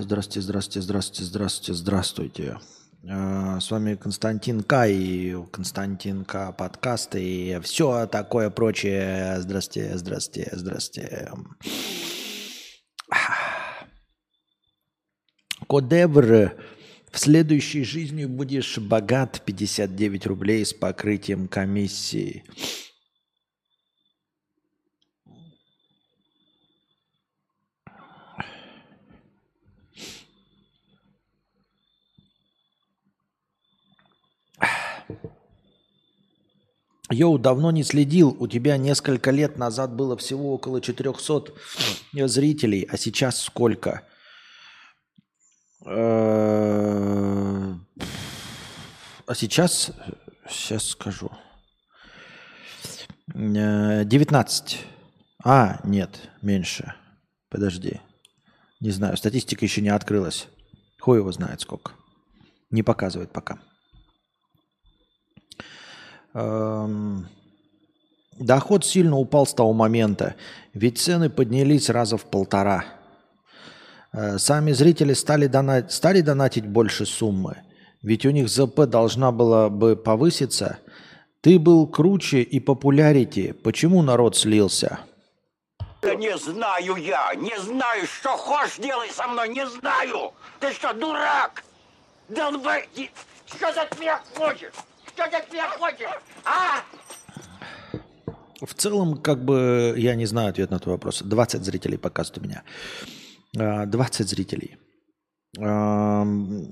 Здравствуйте, здравствуйте, здравствуйте, здравствуйте, здравствуйте. Э, С вами Константин К. и Константин К. подкаст и все такое прочее. Здравствуйте, здравствуйте, здравствуйте. Кодевр. В следующей жизни будешь богат 59 рублей с покрытием комиссии. Йоу, давно не следил. У тебя несколько лет назад было всего около 400 зрителей, а сейчас сколько? Э, А сейчас, сейчас скажу. Э, 19. А, нет, меньше. Подожди. Не знаю, статистика еще не открылась. Хуй его знает сколько. Не показывает пока. Эм, Доход сильно упал с того момента, ведь цены поднялись раза в полтора. Э, Сами зрители стали, донат... стали донатить больше суммы, ведь у них ЗП должна была бы повыситься. Ты был круче и популярити. Почему народ слился? Не знаю я, не знаю, что хочешь делай со мной, не знаю. Ты что, дурак? Долбай, что меня хочешь? Что от меня хочешь? А? В целом, как бы, я не знаю ответ на твой вопрос. 20 зрителей показывают у меня. А, 20 зрителей. Ам,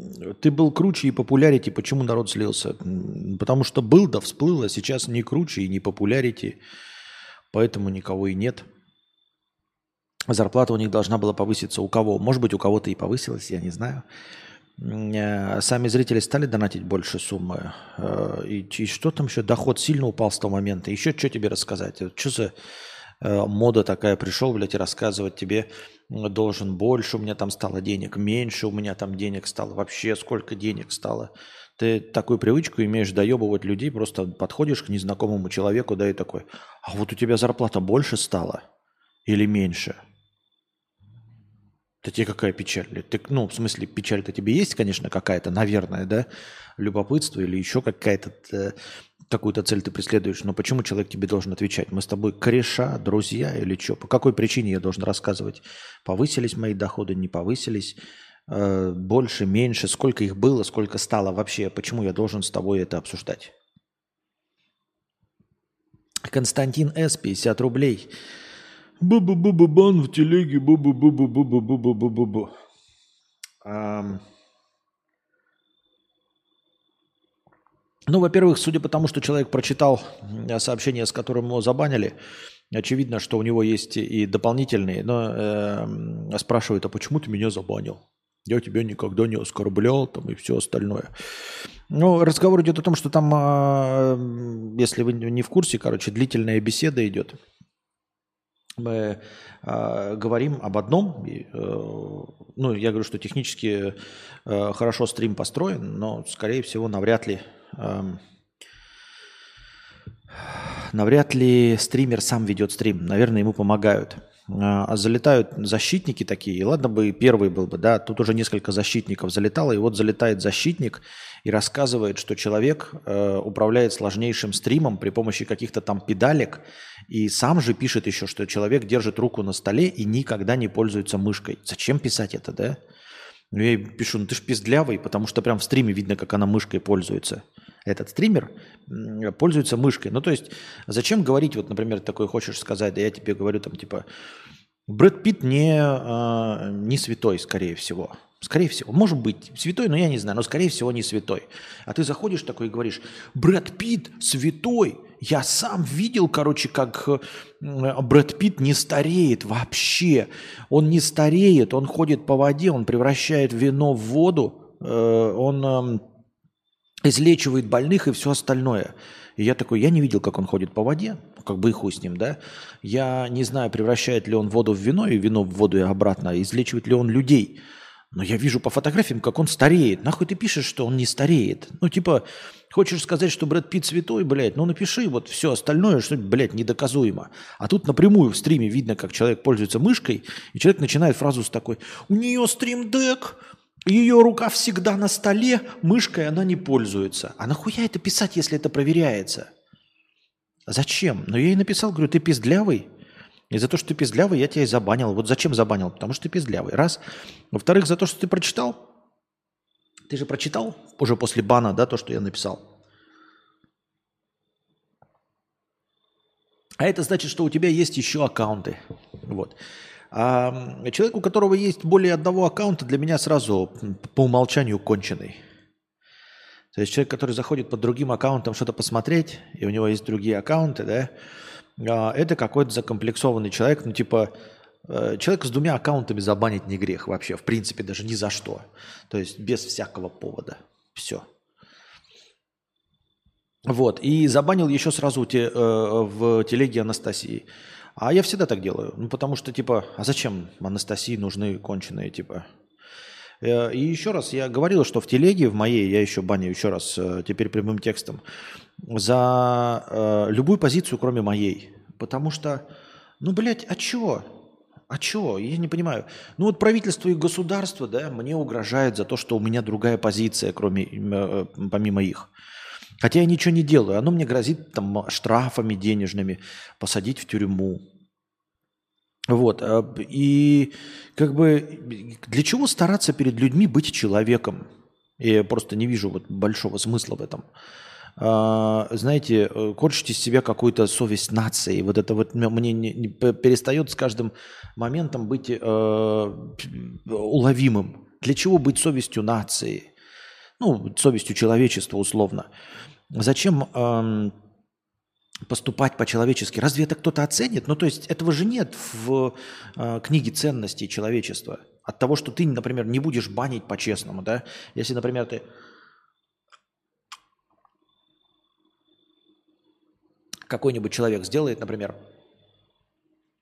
Ты был круче и популярити. Почему народ слился? Потому что был, да всплыл, а сейчас не круче и не популярити. Поэтому никого и нет. Зарплата у них должна была повыситься. У кого? Может быть, у кого-то и повысилась, я не знаю. Э, Сами зрители стали донатить больше суммы. Э, И, и что там еще? Доход сильно упал с того момента. Еще что тебе рассказать? Что за э, мода такая? Пришел, блядь, и рассказывать тебе должен больше, у меня там стало денег, меньше у меня там денег стало. Вообще сколько денег стало? Ты такую привычку имеешь доебывать людей, просто подходишь к незнакомому человеку, да, и такой, а вот у тебя зарплата больше стала или меньше? Да тебе какая печаль? Ты, ну, в смысле, печаль-то тебе есть, конечно, какая-то, наверное, да? Любопытство или еще какая-то, э, какую-то цель ты преследуешь. Но почему человек тебе должен отвечать? Мы с тобой кореша, друзья или что? По какой причине я должен рассказывать? Повысились мои доходы, не повысились? Э, больше, меньше? Сколько их было, сколько стало вообще? Почему я должен с тобой это обсуждать? Константин С. 50 рублей. Бу-бу-бу-бу-бан в телеге. Бу-бу-бу-бу-бу-бу-бу-бу-бу. Ам. Ну, во-первых, судя по тому, что человек прочитал м, сообщение, с которым его забанили, очевидно, что у него есть и дополнительные, но эм, спрашивает, а почему ты меня забанил? Я тебя никогда не оскорблял, там и все остальное. Ну, разговор идет о том, что там, м, если вы не в курсе, короче, длительная беседа идет. Мы а, говорим об одном. э, ну, я говорю, что технически э, хорошо стрим построен, но, скорее всего, навряд ли эм, навряд ли стример сам ведет стрим. Наверное, ему помогают. А залетают защитники такие. И ладно бы первый был бы, да. Тут уже несколько защитников залетало. И вот залетает защитник и рассказывает, что человек э, управляет сложнейшим стримом при помощи каких-то там педалек. И сам же пишет еще, что человек держит руку на столе и никогда не пользуется мышкой. Зачем писать это, да? Ну, я ей пишу, ну ты ж пиздлявый, потому что прям в стриме видно, как она мышкой пользуется. Этот стример пользуется мышкой. Ну, то есть, зачем говорить, вот, например, такое хочешь сказать, да я тебе говорю там, типа, Брэд Питт не, а, не святой, скорее всего. Скорее всего. Может быть, святой, но я не знаю, но скорее всего не святой. А ты заходишь такой и говоришь, Брэд Питт святой. Я сам видел, короче, как э, Брэд Питт не стареет вообще. Он не стареет, он ходит по воде, он превращает вино в воду, э, он эм, излечивает больных и все остальное. И я такой, я не видел, как он ходит по воде, как бы и хуй с ним, да. Я не знаю, превращает ли он воду в вино и вино в воду и обратно, излечивает ли он людей. Но я вижу по фотографиям, как он стареет. Нахуй ты пишешь, что он не стареет? Ну, типа, хочешь сказать, что Брэд Питт святой, блядь, ну напиши вот все остальное, что, блядь, недоказуемо. А тут напрямую в стриме видно, как человек пользуется мышкой, и человек начинает фразу с такой, у нее стрим-дек, ее рука всегда на столе, мышкой она не пользуется. А нахуя это писать, если это проверяется? Зачем? Но я ей написал, говорю, ты пиздлявый? И за то, что ты пиздлявый, я тебя и забанил. Вот зачем забанил? Потому что ты пиздлявый. Раз. Во-вторых, за то, что ты прочитал. Ты же прочитал уже после бана, да, то, что я написал. А это значит, что у тебя есть еще аккаунты. Вот. А человек, у которого есть более одного аккаунта, для меня сразу по умолчанию конченый. То есть человек, который заходит под другим аккаунтом что-то посмотреть, и у него есть другие аккаунты, да, а, это какой-то закомплексованный человек, ну типа э, человек с двумя аккаунтами забанить не грех вообще, в принципе, даже ни за что. То есть без всякого повода. Все. Вот. И забанил еще сразу э, в телеге Анастасии. А я всегда так делаю. Ну, потому что, типа, а зачем Анастасии нужны конченые, типа? Э, и еще раз, я говорил, что в телеге, в моей, я еще баню еще раз, теперь прямым текстом, за э, любую позицию, кроме моей. Потому что, ну, блядь, а чего? А чего? Я не понимаю. Ну вот правительство и государство, да, мне угрожает за то, что у меня другая позиция, кроме, э, помимо их. Хотя я ничего не делаю. Оно мне грозит там штрафами денежными, посадить в тюрьму. Вот. Э, и как бы для чего стараться перед людьми быть человеком? Я просто не вижу вот большого смысла в этом. А, знаете, э, корчите из себя какую-то совесть нации. Вот это вот мне не, не, перестает с каждым моментом быть э, уловимым. Для чего быть совестью нации? Ну, совестью человечества условно. Зачем э, поступать по-человечески? Разве это кто-то оценит? Ну, то есть этого же нет в э, книге ценностей человечества. От того, что ты, например, не будешь банить по-честному, да? Если, например, ты какой-нибудь человек сделает, например,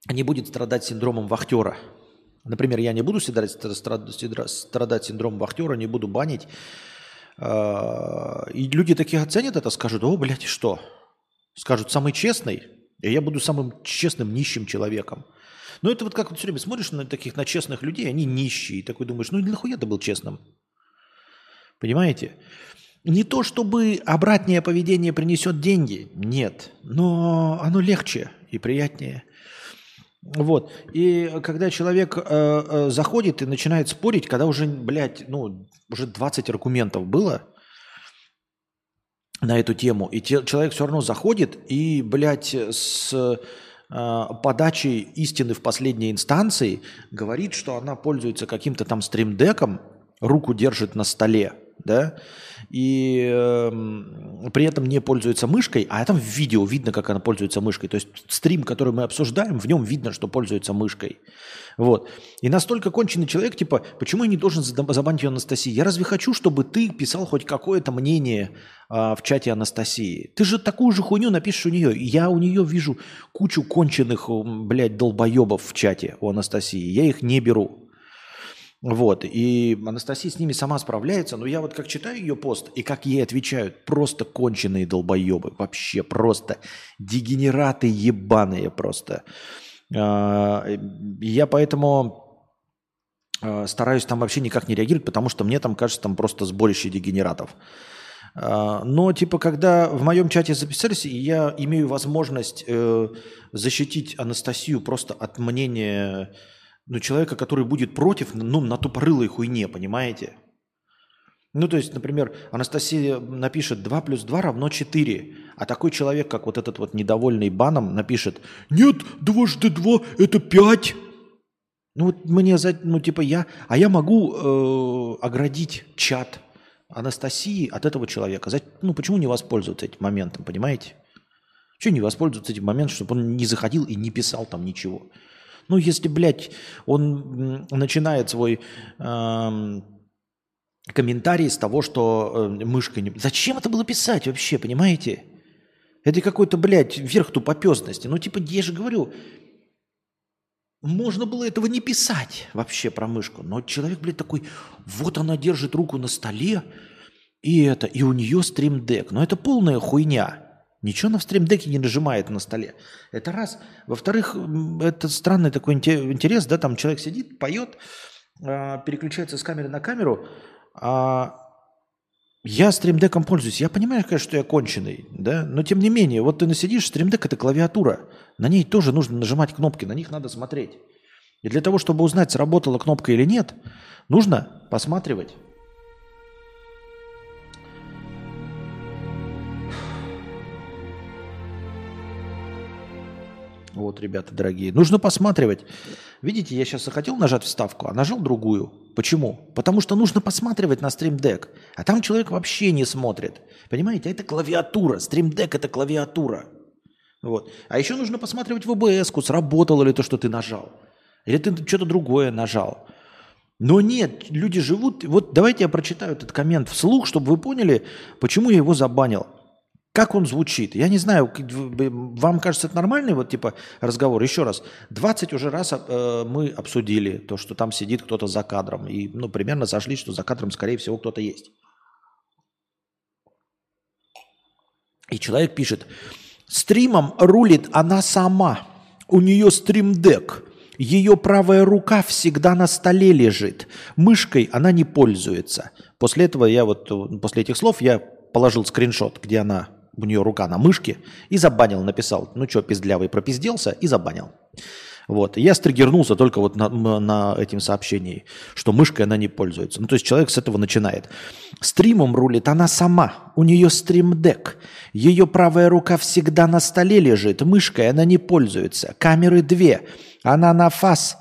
не будет страдать синдромом вахтера. Например, я не буду страдать, страдать синдромом вахтера, не буду банить. А, и люди такие оценят это, скажут, о, блядь, что? Скажут, самый честный, и я буду самым честным нищим человеком. Но это вот как вот все время смотришь на таких, на честных людей, они нищие, и такой думаешь, ну нахуя ты был честным? Понимаете? Не то, чтобы обратное поведение принесет деньги, нет, но оно легче и приятнее. Вот. И когда человек э, э, заходит и начинает спорить, когда уже, блядь, ну, уже 20 аргументов было на эту тему, и те, человек все равно заходит и, блядь, с э, подачей истины в последней инстанции говорит, что она пользуется каким-то там стримдеком, руку держит на столе, да, и э, при этом не пользуется мышкой, а там в видео видно, как она пользуется мышкой. То есть стрим, который мы обсуждаем, в нем видно, что пользуется мышкой. Вот. И настолько конченый человек, типа, почему я не должен забанить ее Анастасии? Я разве хочу, чтобы ты писал хоть какое-то мнение э, в чате Анастасии? Ты же такую же хуйню напишешь у нее. Я у нее вижу кучу конченых, блядь, долбоебов в чате у Анастасии. Я их не беру. Вот, и Анастасия с ними сама справляется, но я вот как читаю ее пост, и как ей отвечают, просто конченые долбоебы, вообще просто дегенераты ебаные просто. А, я поэтому а, стараюсь там вообще никак не реагировать, потому что мне там кажется там просто сборище дегенератов. А, но типа, когда в моем чате записались, я имею возможность э, защитить Анастасию просто от мнения ну, человека, который будет против, ну, на тупорылой хуйне, понимаете? Ну, то есть, например, Анастасия напишет 2 плюс 2 равно 4, а такой человек, как вот этот вот недовольный баном, напишет «Нет, дважды 2 – это 5». Ну, вот мне, за, ну, типа я, а я могу э, оградить чат Анастасии от этого человека. За, ну, почему не воспользоваться этим моментом, понимаете? Чего не воспользоваться этим моментом, чтобы он не заходил и не писал там ничего? Ну, если, блядь, он начинает свой э, комментарий с того, что э, мышка не... Зачем это было писать вообще, понимаете? Это какой-то, блядь, верх тупопезности. Ну, типа, я же говорю, можно было этого не писать вообще про мышку. Но человек, блядь, такой, вот она держит руку на столе, и это, и у нее стримдек. Но это полная хуйня. Ничего на стримдеке не нажимает на столе. Это раз. Во-вторых, это странный такой интерес, да, там человек сидит, поет, а, переключается с камеры на камеру, а я стримдеком пользуюсь. Я понимаю, конечно, что я конченый, да, но тем не менее, вот ты насидишь, стримдек – это клавиатура. На ней тоже нужно нажимать кнопки, на них надо смотреть. И для того, чтобы узнать, сработала кнопка или нет, нужно посматривать. Вот, ребята дорогие. Нужно посматривать. Видите, я сейчас захотел нажать вставку, а нажал другую. Почему? Потому что нужно посматривать на стримдек. А там человек вообще не смотрит. Понимаете, это клавиатура. Стримдек это клавиатура. Вот. А еще нужно посматривать в ОБС-ку, сработало ли то, что ты нажал. Или ты что-то другое нажал. Но нет, люди живут... Вот давайте я прочитаю этот коммент вслух, чтобы вы поняли, почему я его забанил. Как он звучит? Я не знаю, вам кажется это нормальный вот типа разговор? Еще раз, 20 уже раз э, мы обсудили то, что там сидит кто-то за кадром. И ну, примерно сошли, что за кадром, скорее всего, кто-то есть. И человек пишет, стримом рулит она сама. У нее стримдек. Ее правая рука всегда на столе лежит. Мышкой она не пользуется. После этого я вот, после этих слов я положил скриншот, где она у нее рука на мышке, и забанил, написал, ну что, пиздлявый, пропизделся, и забанил. Вот. Я стригернулся только вот на, на этим сообщении, что мышкой она не пользуется. Ну, то есть человек с этого начинает. Стримом рулит она сама. У нее стримдек. Ее правая рука всегда на столе лежит. Мышкой она не пользуется. Камеры две. Она на фас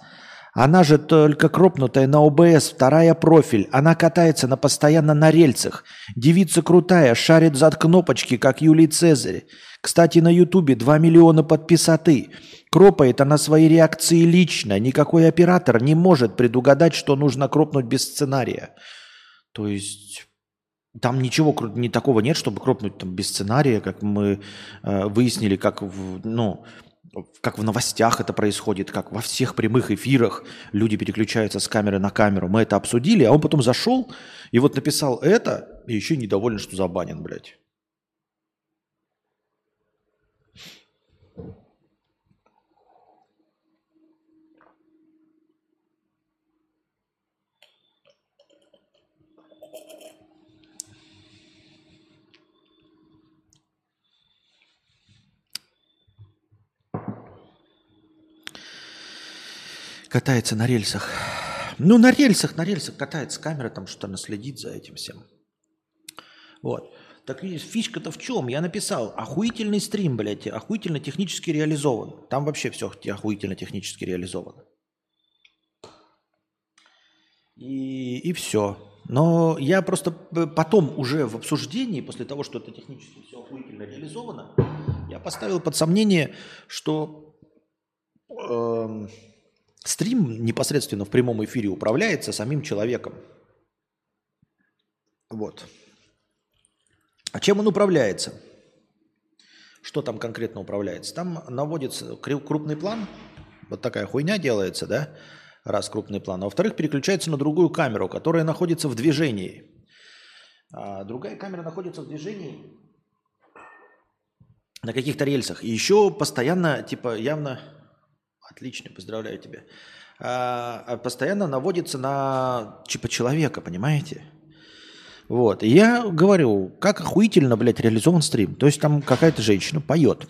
она же только кропнутая на ОБС, вторая профиль. Она катается на постоянно на рельсах. Девица крутая, шарит за кнопочки, как Юлий Цезарь. Кстати, на Ютубе 2 миллиона подписоты. Кропает она свои реакции лично. Никакой оператор не может предугадать, что нужно кропнуть без сценария. То есть там ничего не такого нет, чтобы кропнуть там без сценария, как мы э, выяснили, как в, ну, как в новостях это происходит, как во всех прямых эфирах люди переключаются с камеры на камеру. Мы это обсудили, а он потом зашел и вот написал это, и еще недоволен, что забанен, блядь. Катается на рельсах. Ну, на рельсах, на рельсах катается камера, там что-то она следит за этим всем. Вот. Так фишка-то в чем? Я написал, охуительный стрим, блядь, охуительно технически реализован. Там вообще все охуительно технически реализовано. И, и все. Но я просто потом уже в обсуждении, после того, что это технически все охуительно реализовано, я поставил под сомнение, что э, стрим непосредственно в прямом эфире управляется самим человеком. Вот. А чем он управляется? Что там конкретно управляется? Там наводится крупный план, вот такая хуйня делается, да, раз крупный план. А во-вторых, переключается на другую камеру, которая находится в движении. А другая камера находится в движении на каких-то рельсах. И еще постоянно, типа, явно Отлично, поздравляю тебя. А, а постоянно наводится на типа человека, понимаете? Вот. И я говорю, как охуительно, блядь, реализован стрим. То есть там какая-то женщина поет.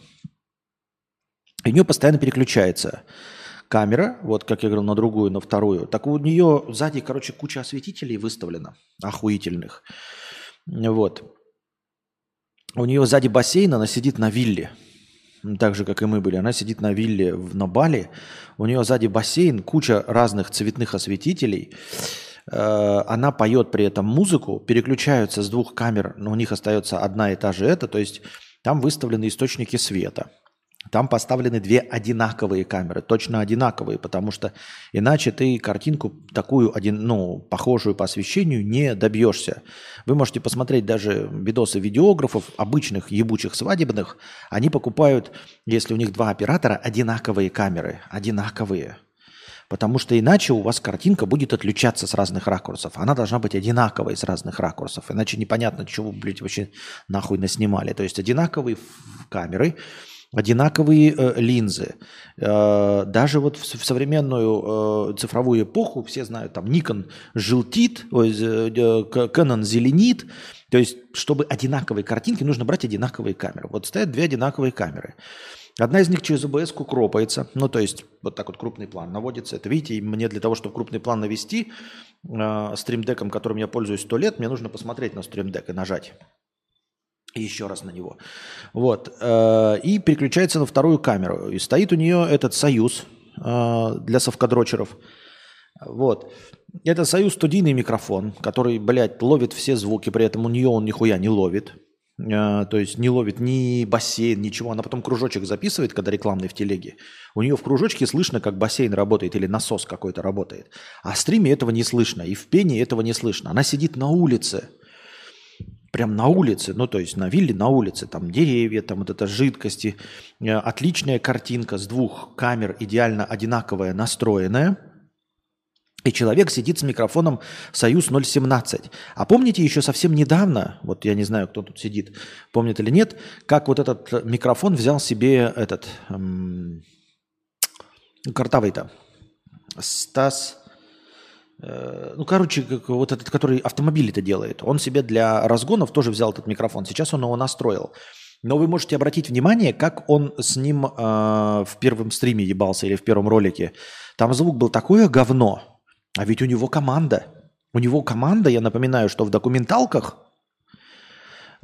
И у нее постоянно переключается камера, вот как я говорил, на другую, на вторую. Так у нее сзади, короче, куча осветителей выставлена, охуительных. Вот. У нее сзади бассейн, она сидит на вилле так же, как и мы были. Она сидит на вилле в, на Бали. У нее сзади бассейн, куча разных цветных осветителей. Э, она поет при этом музыку, переключаются с двух камер, но у них остается одна и та же это. То есть там выставлены источники света. Там поставлены две одинаковые камеры, точно одинаковые, потому что иначе ты картинку такую, один, ну, похожую по освещению не добьешься. Вы можете посмотреть даже видосы видеографов, обычных ебучих свадебных. Они покупают, если у них два оператора, одинаковые камеры, одинаковые. Потому что иначе у вас картинка будет отличаться с разных ракурсов. Она должна быть одинаковой с разных ракурсов. Иначе непонятно, чего блядь, вообще нахуй наснимали. То есть одинаковые камеры, одинаковые э, линзы. Э, даже вот в, в современную э, цифровую эпоху все знают, там Nikon желтит, ой, э, Canon зеленит. То есть, чтобы одинаковые картинки, нужно брать одинаковые камеры. Вот стоят две одинаковые камеры. Одна из них через ОБС кропается, ну то есть вот так вот крупный план наводится. Это видите, мне для того, чтобы крупный план навести, э, стримдеком, которым я пользуюсь сто лет, мне нужно посмотреть на стримдек и нажать еще раз на него. Вот. Э, и переключается на вторую камеру. И стоит у нее этот союз э, для совкадрочеров. Вот. Это союз студийный микрофон, который, блядь, ловит все звуки, при этом у нее он нихуя не ловит. А, то есть не ловит ни бассейн, ничего. Она потом кружочек записывает, когда рекламный в телеге. У нее в кружочке слышно, как бассейн работает или насос какой-то работает. А в стриме этого не слышно, и в пене этого не слышно. Она сидит на улице, прям на улице, ну то есть на вилле на улице, там деревья, там вот это жидкости. Э, отличная картинка с двух камер, идеально одинаковая, настроенная – и человек сидит с микрофоном «Союз 017». А помните еще совсем недавно, вот я не знаю, кто тут сидит, помнит или нет, как вот этот микрофон взял себе этот, эм, картавый-то, Стас, ну, короче, вот этот, который автомобили-то делает, он себе для разгонов тоже взял этот микрофон, сейчас он его настроил. Но вы можете обратить внимание, как он с ним э, в первом стриме ебался или в первом ролике. Там звук был такое говно, а ведь у него команда. У него команда, я напоминаю, что в документалках,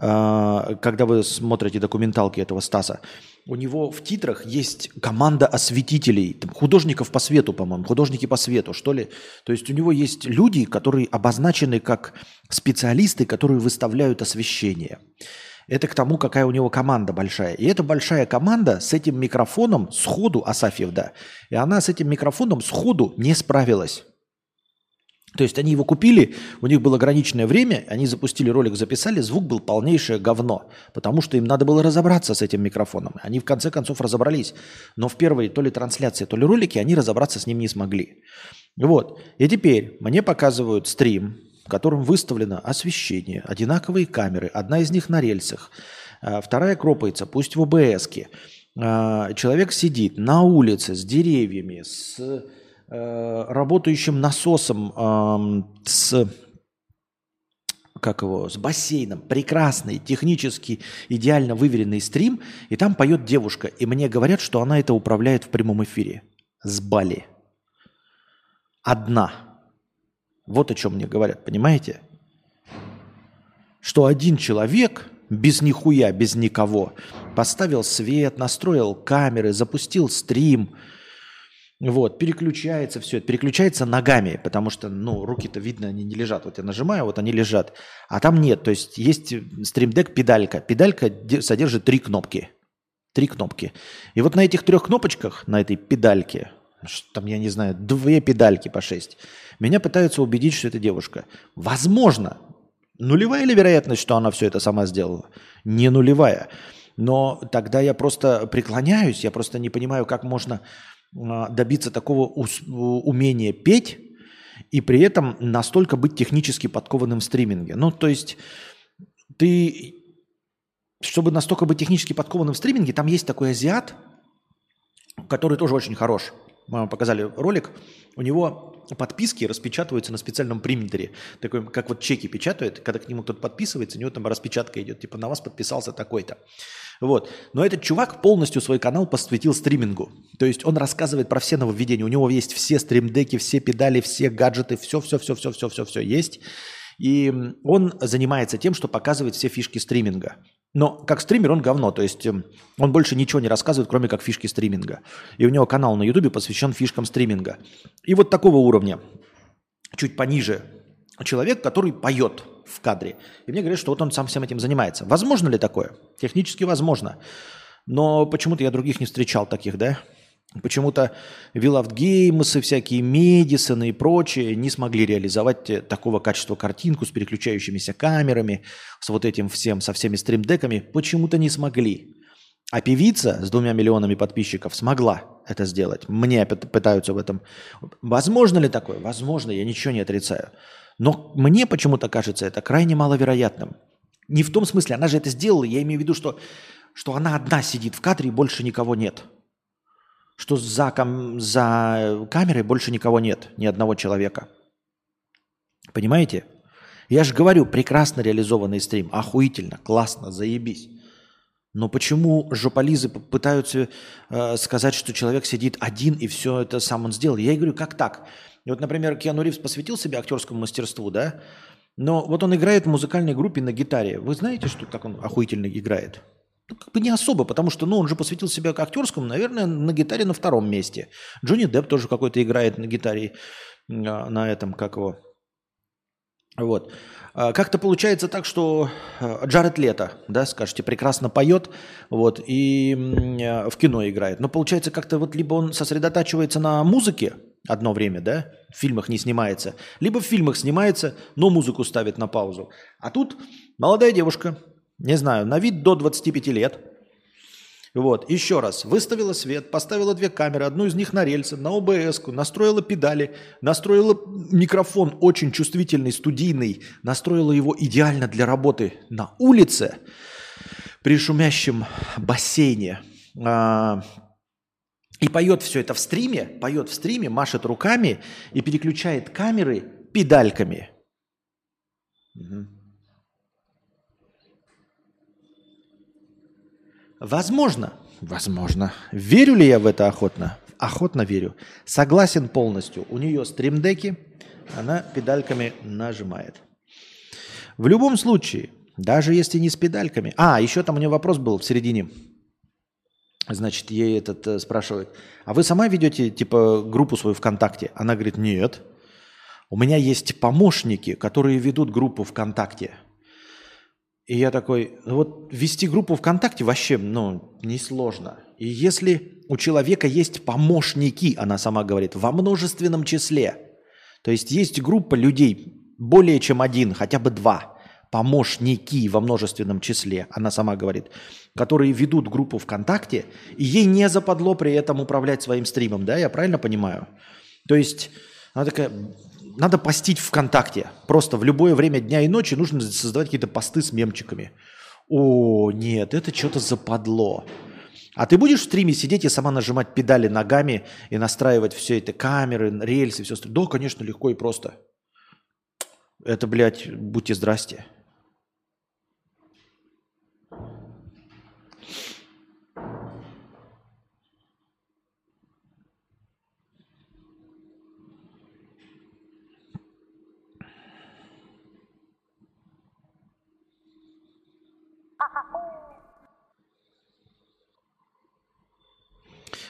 а, когда вы смотрите документалки этого Стаса, у него в титрах есть команда осветителей, художников по свету, по-моему, художники по свету, что ли. То есть у него есть люди, которые обозначены как специалисты, которые выставляют освещение. Это к тому, какая у него команда большая. И эта большая команда с этим микрофоном сходу, Асафьев, да, и она с этим микрофоном сходу не справилась. То есть они его купили, у них было ограниченное время, они запустили ролик, записали, звук был полнейшее говно, потому что им надо было разобраться с этим микрофоном. Они в конце концов разобрались, но в первой то ли трансляции, то ли ролике они разобраться с ним не смогли. Вот. И теперь мне показывают стрим, в котором выставлено освещение, одинаковые камеры, одна из них на рельсах, а вторая кропается, пусть в ОБСке. А, человек сидит на улице с деревьями, с Э, работающим насосом э, с как его, с бассейном, прекрасный, технически идеально выверенный стрим, и там поет девушка, и мне говорят, что она это управляет в прямом эфире с Бали. Одна. Вот о чем мне говорят, понимаете? Что один человек без нихуя, без никого поставил свет, настроил камеры, запустил стрим – вот, переключается все переключается ногами, потому что, ну, руки-то видно, они не лежат. Вот я нажимаю, вот они лежат. А там нет, то есть есть стримдек педалька. Педалька содержит три кнопки. Три кнопки. И вот на этих трех кнопочках, на этой педальке, там, я не знаю, две педальки по шесть, меня пытаются убедить, что это девушка. Возможно, нулевая ли вероятность, что она все это сама сделала? Не нулевая. Но тогда я просто преклоняюсь, я просто не понимаю, как можно добиться такого умения петь и при этом настолько быть технически подкованным в стриминге. Ну, то есть ты, чтобы настолько быть технически подкованным в стриминге, там есть такой азиат, который тоже очень хорош. Мы показали ролик. У него подписки распечатываются на специальном принтере. Такой, как вот чеки печатают, когда к нему кто-то подписывается, у него там распечатка идет, типа на вас подписался такой-то. Вот. Но этот чувак полностью свой канал посвятил стримингу. То есть он рассказывает про все нововведения. У него есть все стримдеки, все педали, все гаджеты, все-все-все-все-все-все-все есть. И он занимается тем, что показывает все фишки стриминга. Но как стример он говно, то есть эм, он больше ничего не рассказывает, кроме как фишки стриминга. И у него канал на ютубе посвящен фишкам стриминга. И вот такого уровня, чуть пониже, человек, который поет в кадре. И мне говорят, что вот он сам всем этим занимается. Возможно ли такое? Технически возможно. Но почему-то я других не встречал таких, да? Почему-то Вилавт Геймсы, всякие Медисоны и прочие не смогли реализовать э, такого качества картинку с переключающимися камерами, с вот этим всем, со всеми стримдеками. Почему-то не смогли. А певица с двумя миллионами подписчиков смогла. это сделать. Мне пытаются в этом... Возможно ли такое? Возможно, я ничего не отрицаю. Но мне почему-то кажется это крайне маловероятным. Не в том смысле, она же это сделала, я имею в виду, что, что она одна сидит в кадре и больше никого нет. Что за, кам... за камерой больше никого нет, ни одного человека. Понимаете? Я же говорю, прекрасно реализованный стрим, охуительно, классно, заебись. Но почему жополизы пытаются э, сказать, что человек сидит один и все это сам он сделал? Я и говорю, как так? И вот, например, Киану Ривз посвятил себя актерскому мастерству, да? Но вот он играет в музыкальной группе на гитаре. Вы знаете, что как он охуительно играет? Ну, как бы не особо, потому что, ну, он же посвятил себя к актерскому, наверное, на гитаре на втором месте. Джонни Депп тоже какой-то играет на гитаре, а, на этом, как его, вот. А, как-то получается так, что а, Джаред Лето, да, скажете, прекрасно поет, вот, и в кино играет. Но получается как-то вот либо он сосредотачивается на музыке одно время, да, в фильмах не снимается, либо в фильмах снимается, но музыку ставит на паузу. А тут молодая девушка, не знаю, на вид до 25 лет, вот, еще раз, выставила свет, поставила две камеры, одну из них на рельсы, на ОБС, настроила педали, настроила микрофон очень чувствительный, студийный, настроила его идеально для работы на улице при шумящем бассейне. А, и поет все это в стриме, поет в стриме, машет руками и переключает камеры педальками. Угу. Возможно, возможно. Верю ли я в это охотно? Охотно верю. Согласен полностью. У нее стримдеки, она педальками нажимает. В любом случае, даже если не с педальками. А, еще там у нее вопрос был в середине. Значит, ей этот э, спрашивает, а вы сама ведете типа группу свою ВКонтакте? Она говорит, нет. У меня есть помощники, которые ведут группу ВКонтакте. И я такой, «Ну вот вести группу ВКонтакте вообще, ну, несложно. И если у человека есть помощники, она сама говорит, во множественном числе, то есть есть группа людей, более чем один, хотя бы два, помощники во множественном числе, она сама говорит, которые ведут группу ВКонтакте, и ей не западло при этом управлять своим стримом, да, я правильно понимаю? То есть она такая, надо постить ВКонтакте. Просто в любое время дня и ночи нужно создавать какие-то посты с мемчиками. О, нет, это что-то западло. А ты будешь в стриме сидеть и сама нажимать педали ногами и настраивать все это, камеры, рельсы, все остальное? Да, конечно, легко и просто. Это, блядь, будьте здрасте.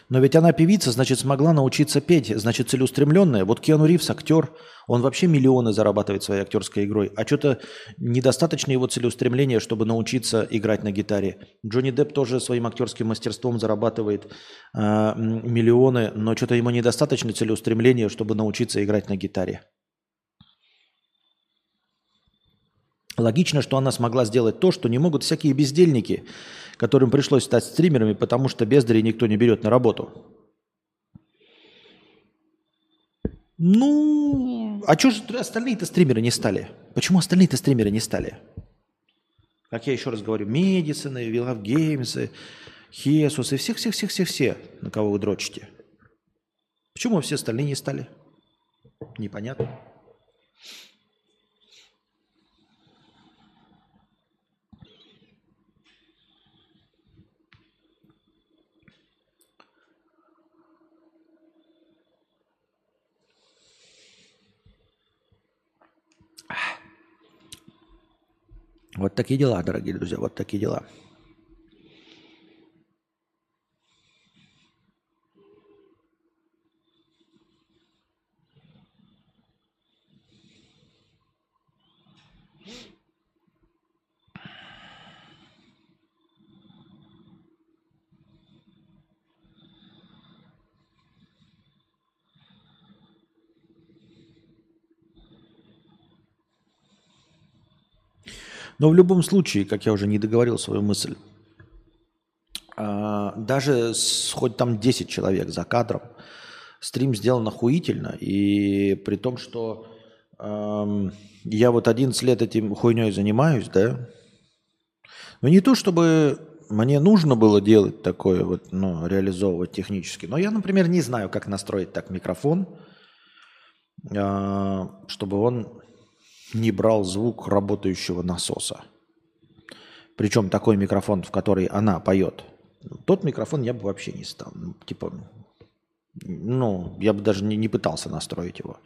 Но ведь она певица, значит, смогла научиться петь, значит, целеустремленная. Вот Киану Ривз, актер, он вообще миллионы зарабатывает своей актерской игрой. А что-то недостаточно его целеустремления, чтобы научиться играть на гитаре. Джонни Депп тоже своим актерским мастерством зарабатывает э, миллионы, но что-то ему недостаточно целеустремления, чтобы научиться играть на гитаре. Логично, что она смогла сделать то, что не могут всякие бездельники, которым пришлось стать стримерами, потому что бездарей никто не берет на работу. Ну, а что же остальные-то стримеры не стали? Почему остальные-то стримеры не стали? Как я еще раз говорю, Медицины, Вилав Геймсы, Хесус и всех-всех-всех-всех-все, на кого вы дрочите. Почему все остальные не стали? Непонятно. Вот такие дела, дорогие друзья, вот такие дела. Но в любом случае, как я уже не договорил свою мысль, а, А, даже с, хоть там 10 человек за кадром, стрим сделан охуительно. И при том, что эм, я вот 11 лет этим хуйней занимаюсь, да, но не то, чтобы мне нужно было делать такое, вот, ну, реализовывать технически, но я, например, не знаю, как настроить так микрофон, э, чтобы он не брал звук работающего насоса. Причем такой микрофон, в который она поет. Тот микрофон я бы вообще не стал. Ну, типа, ну, я бы даже не, не пытался настроить его.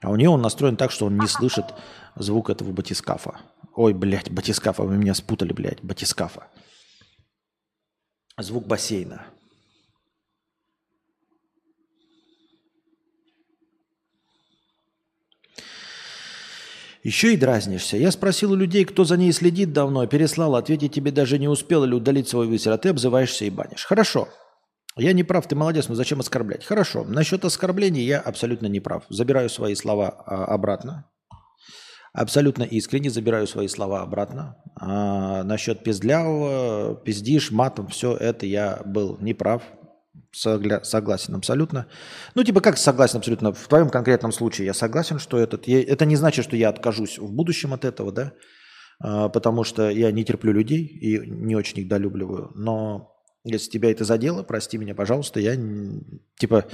А у нее он настроен так, что он не слышит звук этого батискафа. Ой, блядь, батискафа, вы меня спутали, блядь, батискафа. Звук бассейна. Еще и дразнишься. Я спросил у людей, кто за ней следит давно, переслал, ответить тебе даже не успел или удалить свой высер, а ты обзываешься и банишь. Хорошо. Я не прав, ты молодец, но зачем оскорблять? Хорошо. Насчет оскорблений я абсолютно не прав. Забираю свои слова а, обратно. Абсолютно искренне забираю свои слова обратно. А, насчет пиздлявого, пиздишь, матом, все это я был неправ. Согля- согласен абсолютно. Ну, типа, как согласен абсолютно? В твоем конкретном случае я согласен, что этот... Я, это не значит, что я откажусь в будущем от этого, да? А, потому что я не терплю людей и не очень их долюбливаю. Но если тебя это задело, прости меня, пожалуйста, я типа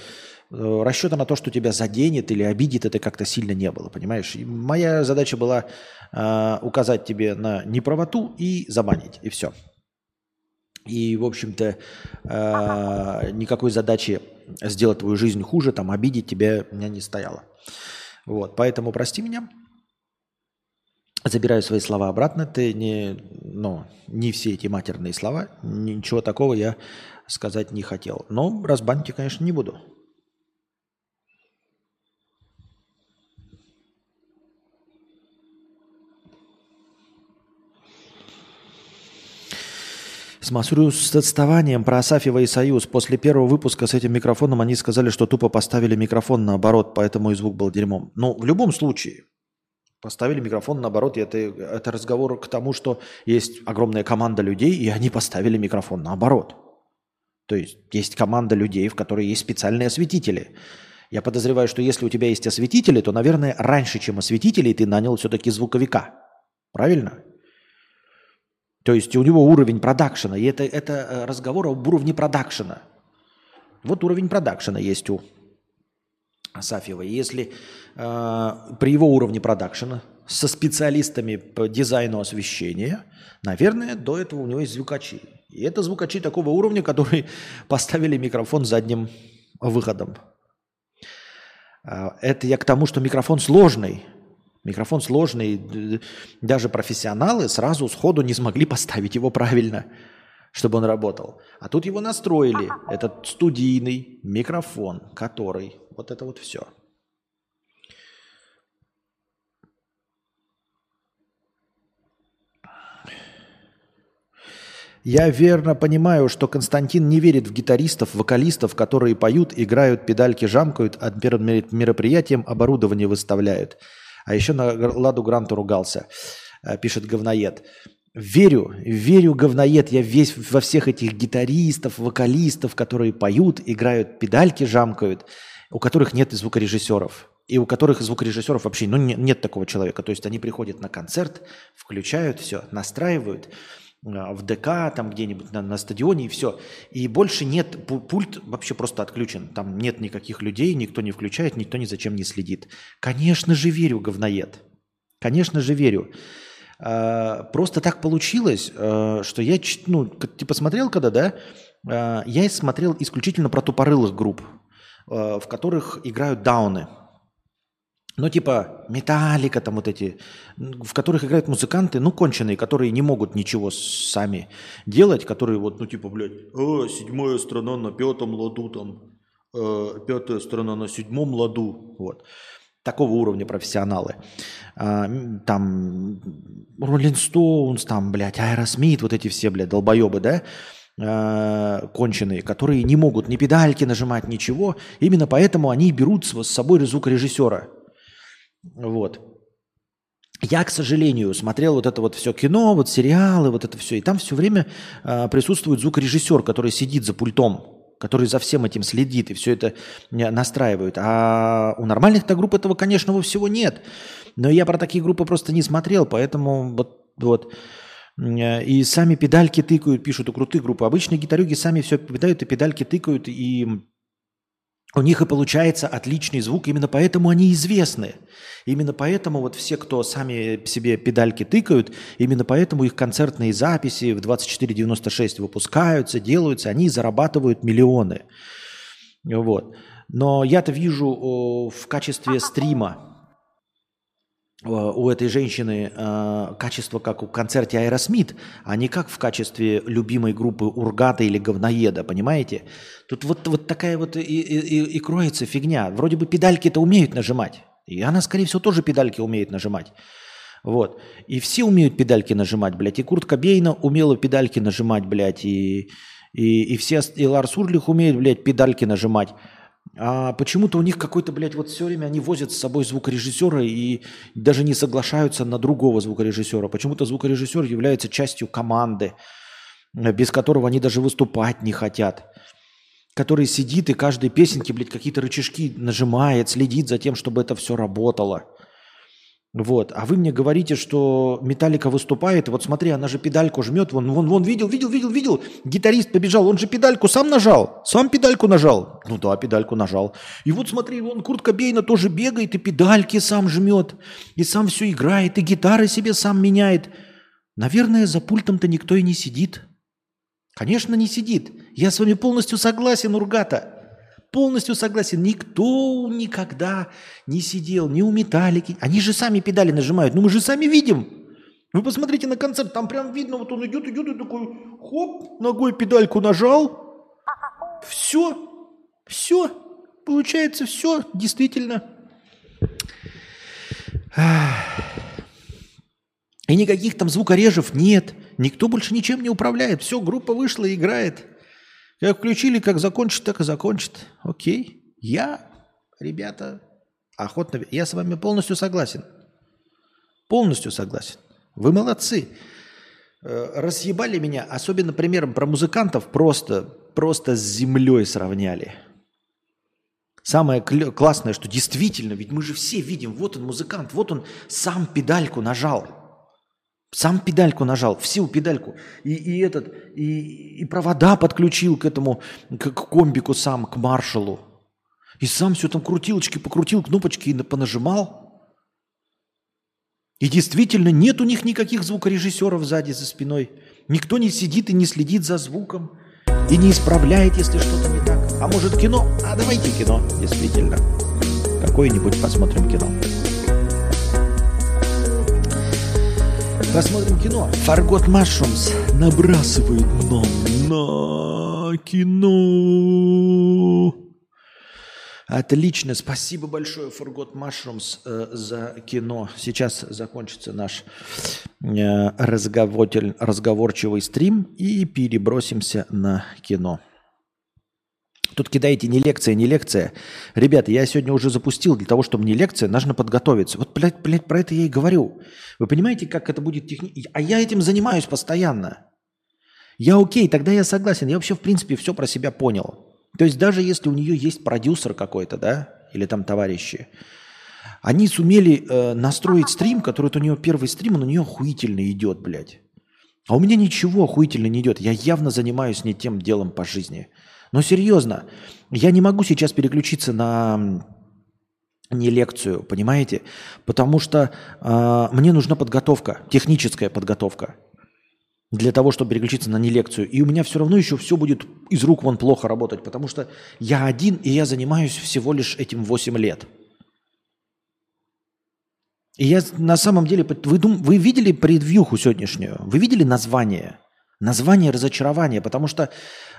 э, расчета на то, что тебя заденет или обидит, это как-то сильно не было, понимаешь? И моя задача была э, указать тебе на неправоту и забанить, и все. И, в общем-то, э, никакой задачи сделать твою жизнь хуже, там, обидеть тебя у меня не стояло. Вот, поэтому прости меня. Забираю свои слова обратно. Ты не, ну, не все эти матерные слова, ничего такого я сказать не хотел. Но разбанить, конечно, не буду. Смотрю с отставанием про Асафьева и Союз. После первого выпуска с этим микрофоном они сказали, что тупо поставили микрофон наоборот, поэтому и звук был дерьмом. Но в любом случае, поставили микрофон наоборот, и это, это разговор к тому, что есть огромная команда людей, и они поставили микрофон наоборот. То есть есть команда людей, в которой есть специальные осветители. Я подозреваю, что если у тебя есть осветители, то, наверное, раньше, чем осветителей, ты нанял все-таки звуковика. Правильно? То есть у него уровень продакшена, и это, это э, разговор об уровне продакшена. Вот уровень продакшена есть у Асафьева. Если э, при его уровне продакшена со специалистами по дизайну освещения, наверное, до этого у него есть звукачи. И это звукачи такого уровня, которые поставили микрофон задним выходом. Э, это я к тому, что микрофон сложный – Микрофон сложный, даже профессионалы сразу сходу не смогли поставить его правильно, чтобы он работал. А тут его настроили. Этот студийный микрофон, который... Вот это вот все. Я верно понимаю, что Константин не верит в гитаристов, вокалистов, которые поют, играют, педальки жамкают, а перед мероприятием оборудование выставляют. А еще на Ладу Гранту ругался, э, пишет говноед. Верю, верю, говноед, я весь во всех этих гитаристов, вокалистов, которые поют, играют, педальки жамкают, у которых нет звукорежиссеров. И у которых звукорежиссеров вообще ну, нет, нет такого человека. То есть они приходят на концерт, включают все, настраивают, в ДК, там где-нибудь на, на стадионе и все. И больше нет, пульт вообще просто отключен. Там нет никаких людей, никто не включает, никто ни зачем не следит. Конечно же верю, говноед. Конечно же верю. А, просто так получилось, а, что я, ну, ты посмотрел когда, да? Я смотрел исключительно про тупорылых групп, в которых играют дауны. Ну, типа, металлика там вот эти, в которых играют музыканты, ну, конченые, которые не могут ничего сами делать, которые вот, ну, типа, блядь, а, седьмая страна на пятом ладу там, э, пятая струна на седьмом ладу, вот. Такого уровня профессионалы. А, там, Rolling Stones, там, блядь, Аэросмит, вот эти все, блядь, долбоебы, да, а, конченые, которые не могут ни педальки нажимать, ничего. Именно поэтому они берут с собой звукорежиссера. Вот. Я, к сожалению, смотрел вот это вот все кино, вот сериалы, вот это все, и там все время э, присутствует звукорежиссер, который сидит за пультом, который за всем этим следит и все это настраивает. А у нормальных-то групп этого, конечно, всего нет. Но я про такие группы просто не смотрел, поэтому вот, вот и сами педальки тыкают, пишут у крутых групп. Обычные гитарюги сами все педают и педальки тыкают, и у них и получается отличный звук, именно поэтому они известны. Именно поэтому вот все, кто сами себе педальки тыкают, именно поэтому их концертные записи в 2496 выпускаются, делаются, они зарабатывают миллионы. Вот. Но я-то вижу в качестве стрима Э, у этой женщины э, качество, как у концерте Аэросмит, а не как в качестве любимой группы Ургата или Говноеда, понимаете? Тут вот, вот такая вот и, и, и кроется фигня. Вроде бы педальки-то умеют нажимать. И она, скорее всего, тоже педальки умеет нажимать. Вот. И все умеют педальки нажимать, блядь. И Курт Кобейна умела педальки нажимать, блядь. И, и, и все, и Ларс Урлих умеет, блядь, педальки нажимать. А почему-то у них какой-то, блядь, вот все время они возят с собой звукорежиссера и даже не соглашаются на другого звукорежиссера. Почему-то звукорежиссер является частью команды, без которого они даже выступать не хотят. Который сидит и каждой песенке, блядь, какие-то рычажки нажимает, следит за тем, чтобы это все работало. Вот. А вы мне говорите, что Металлика выступает, вот смотри, она же педальку жмет, вон, вон, вон, видел, видел, видел, видел, гитарист побежал, он же педальку сам нажал, сам педальку нажал. Ну да, педальку нажал. И вот смотри, вон Курт Кобейна тоже бегает, и педальки сам жмет, и сам все играет, и гитары себе сам меняет. Наверное, за пультом-то никто и не сидит. Конечно, не сидит. Я с вами полностью согласен, Ургата полностью согласен. Никто никогда не сидел, ни у Металлики. Они же сами педали нажимают. Ну мы же сами видим. Вы посмотрите на концерт, там прям видно, вот он идет, идет и такой, хоп, ногой педальку нажал. Все, все, получается все, действительно. И никаких там звукорежев нет. Никто больше ничем не управляет. Все, группа вышла и играет. Как включили, как закончит, так и закончит. Окей. Я, ребята, охотно... Я с вами полностью согласен. Полностью согласен. Вы молодцы. Э, разъебали меня, особенно примером про музыкантов, просто, просто с землей сравняли. Самое классное, что действительно, ведь мы же все видим, вот он музыкант, вот он сам педальку нажал. Сам педальку нажал, всю педальку. И, и этот, и, и провода подключил к этому, к, к комбику сам, к маршалу. И сам все там крутилочки покрутил, кнопочки и понажимал. И действительно, нет у них никаких звукорежиссеров сзади за спиной. Никто не сидит и не следит за звуком. И не исправляет, если что-то не так. А может кино? А давайте кино, действительно. Какое-нибудь посмотрим кино. Посмотрим кино. Фаргот Mushrooms набрасывает нам на кино. Отлично, спасибо большое, Forgot Mushrooms, э, за кино. Сейчас закончится наш э, разговорчивый стрим и перебросимся на кино. Тут кидаете не лекция, не лекция. Ребята, я сегодня уже запустил для того, чтобы не лекция, нужно подготовиться. Вот, блядь, блядь, про это я и говорю. Вы понимаете, как это будет технически? А я этим занимаюсь постоянно. Я окей, тогда я согласен. Я вообще, в принципе, все про себя понял. То есть даже если у нее есть продюсер какой-то, да, или там товарищи, они сумели э, настроить стрим, который у нее первый стрим, он у нее охуительно идет, блядь. А у меня ничего охуительно не идет. Я явно занимаюсь не тем делом по жизни. Но серьезно, я не могу сейчас переключиться на не лекцию, понимаете? Потому что э, мне нужна подготовка, техническая подготовка для того, чтобы переключиться на не лекцию. И у меня все равно еще все будет из рук вон плохо работать, потому что я один, и я занимаюсь всего лишь этим 8 лет. И я на самом деле, вы, дум, вы видели предвьюху сегодняшнюю? Вы видели название? Название разочарования, потому что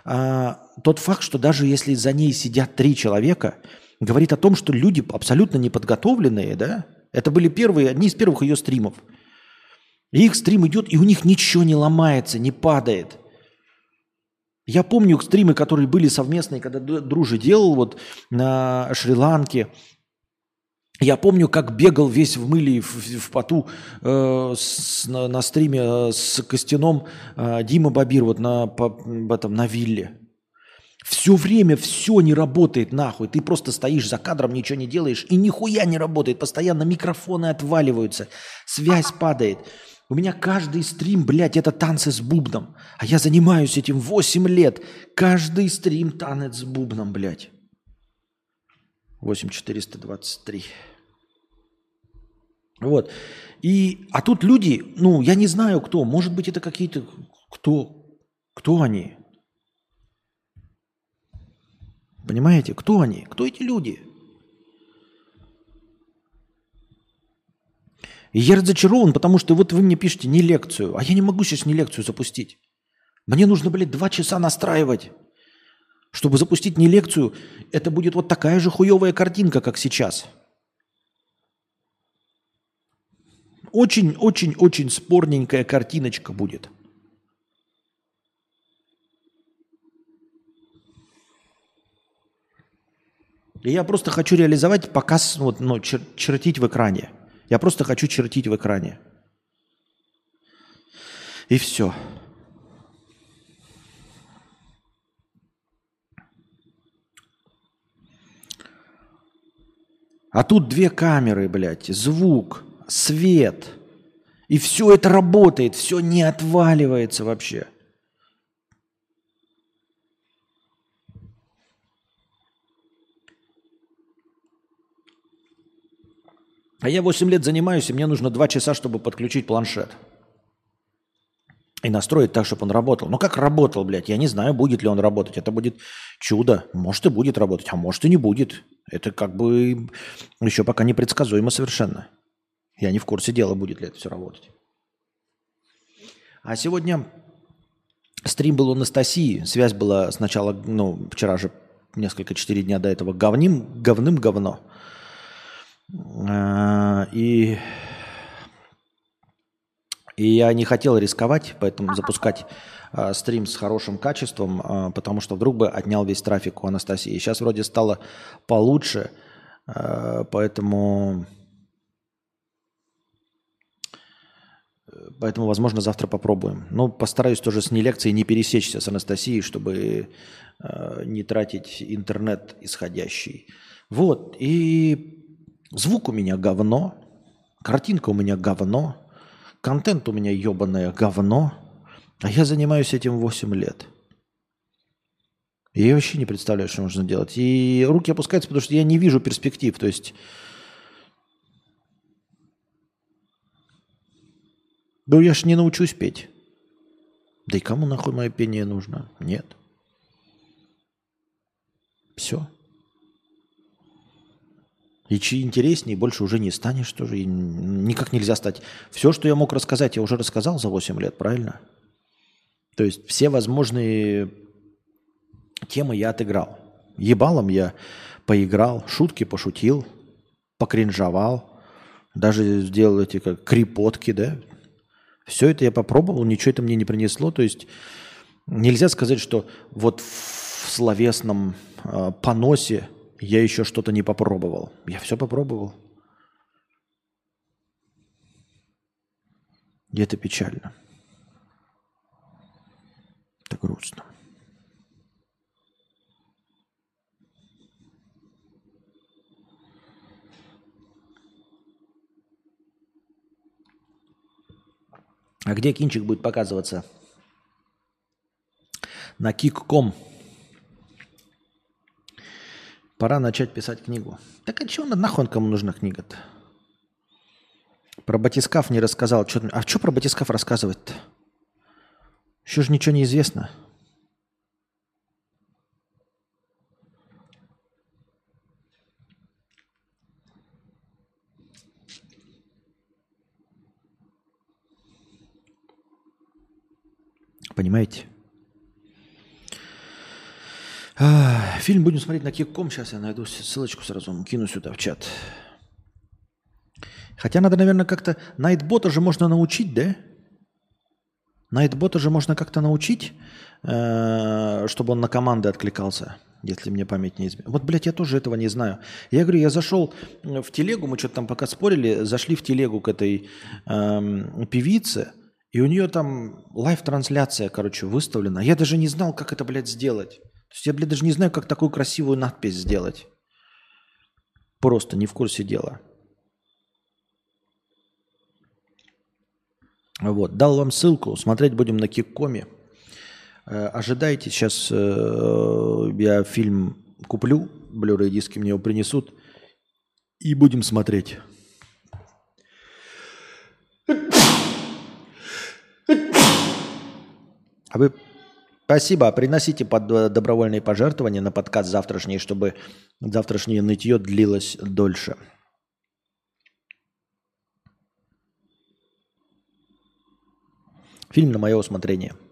э, тот факт, что даже если за ней сидят три человека, говорит о том, что люди абсолютно неподготовленные, да, это были первые, одни из первых ее стримов. И их стрим идет, и у них ничего не ломается, не падает. Я помню стримы, которые были совместные, когда Дружи делал вот на Шри-Ланке, Я помню, как бегал весь в мыле и в, в поту э, с, на, на стриме э, с Костяном э, Дима Бабир вот на, по, этом, на вилле. Все время все не работает нахуй. Ты просто стоишь за кадром, ничего не делаешь, и нихуя не работает. Постоянно микрофоны отваливаются, связь падает. У меня каждый стрим, блядь, это танцы с бубном. А я занимаюсь этим 8 лет. Каждый стрим танец с бубном, блядь. 8423. Вот. И, а тут люди, ну, я не знаю кто, может быть, это какие-то, кто, кто они? Понимаете, кто они? Кто эти люди? И я разочарован, потому что вот вы мне пишете не лекцию, а я не могу сейчас не лекцию запустить. Мне нужно, блядь, два часа настраивать. Чтобы запустить не лекцию, это будет вот такая же хуевая картинка, как сейчас. Очень-очень-очень спорненькая картиночка будет. И я просто хочу реализовать показ, вот, ну, чер- чертить в экране. Я просто хочу чертить в экране. И все. А тут две камеры, блядь, звук, свет. И все это работает, все не отваливается вообще. А я 8 лет занимаюсь, и мне нужно 2 часа, чтобы подключить планшет. И настроить так, чтобы он работал. Ну как работал, блядь? Я не знаю, будет ли он работать. Это будет чудо. Может и будет работать, а может и не будет. Это как бы еще пока непредсказуемо совершенно. Я не в курсе дела, будет ли это все работать. А сегодня стрим был у Анастасии. Связь была сначала, ну, вчера же, несколько, четыре дня до этого, говним, говным говно. А, и, и я не хотел рисковать, поэтому запускать а, стрим с хорошим качеством, а, потому что вдруг бы отнял весь трафик у Анастасии. Сейчас вроде стало получше, поэтому... Поэтому, возможно, завтра попробуем. Но постараюсь тоже с не лекцией не пересечься с Анастасией, чтобы э, не тратить интернет исходящий. Вот. И Звук у меня говно, картинка у меня говно, контент у меня ебаное говно, а я занимаюсь этим 8 лет. Я вообще не представляю, что нужно делать. И руки опускаются, потому что я не вижу перспектив. То есть... Да я ж не научусь петь. Да и кому нахуй мое пение нужно? Нет. Все. И чьи интереснее, больше уже не станешь тоже. И никак нельзя стать. Все, что я мог рассказать, я уже рассказал за 8 лет, правильно? То есть все возможные темы я отыграл. Ебалом я поиграл, шутки пошутил, покринжовал, даже сделал эти как крипотки, да. Все это я попробовал, ничего это мне не принесло. То есть нельзя сказать, что вот в словесном э, поносе я еще что-то не попробовал. Я все попробовал. И это печально. Это грустно. А где кинчик будет показываться? На kick.com. Пора начать писать книгу. Так а чего нахуй кому нужна книга-то? Про батискаф не рассказал. Чё, а что про батискаф рассказывать-то? Еще же ничего не известно. Понимаете? Фильм будем смотреть на Кикком. Сейчас я найду ссылочку сразу, кину сюда в чат. Хотя надо, наверное, как-то... Найтбота же можно научить, да? Найтбота же можно как-то научить, э, чтобы он на команды откликался. если мне память не изменяет. Вот, блядь, я тоже этого не знаю. Я говорю, я зашел в телегу, мы что-то там пока спорили, зашли в телегу к этой эм, певице, и у нее там live -трансляция, короче, выставлена. Я даже не знал, как это, блядь, сделать. То есть я, блядь, даже не знаю, как такую красивую надпись сделать. Просто не в курсе дела. Вот, дал вам ссылку, смотреть будем на Kick.com е. Э, ожидайте, сейчас э, я фильм куплю, Blu-ray диски мне его принесут, и будем смотреть. А вы спасибо, приносите под э, добровольные пожертвования на подкаст завтрашний, чтобы завтрашнее нытье длилось дольше. Фильм на мое усмотрение –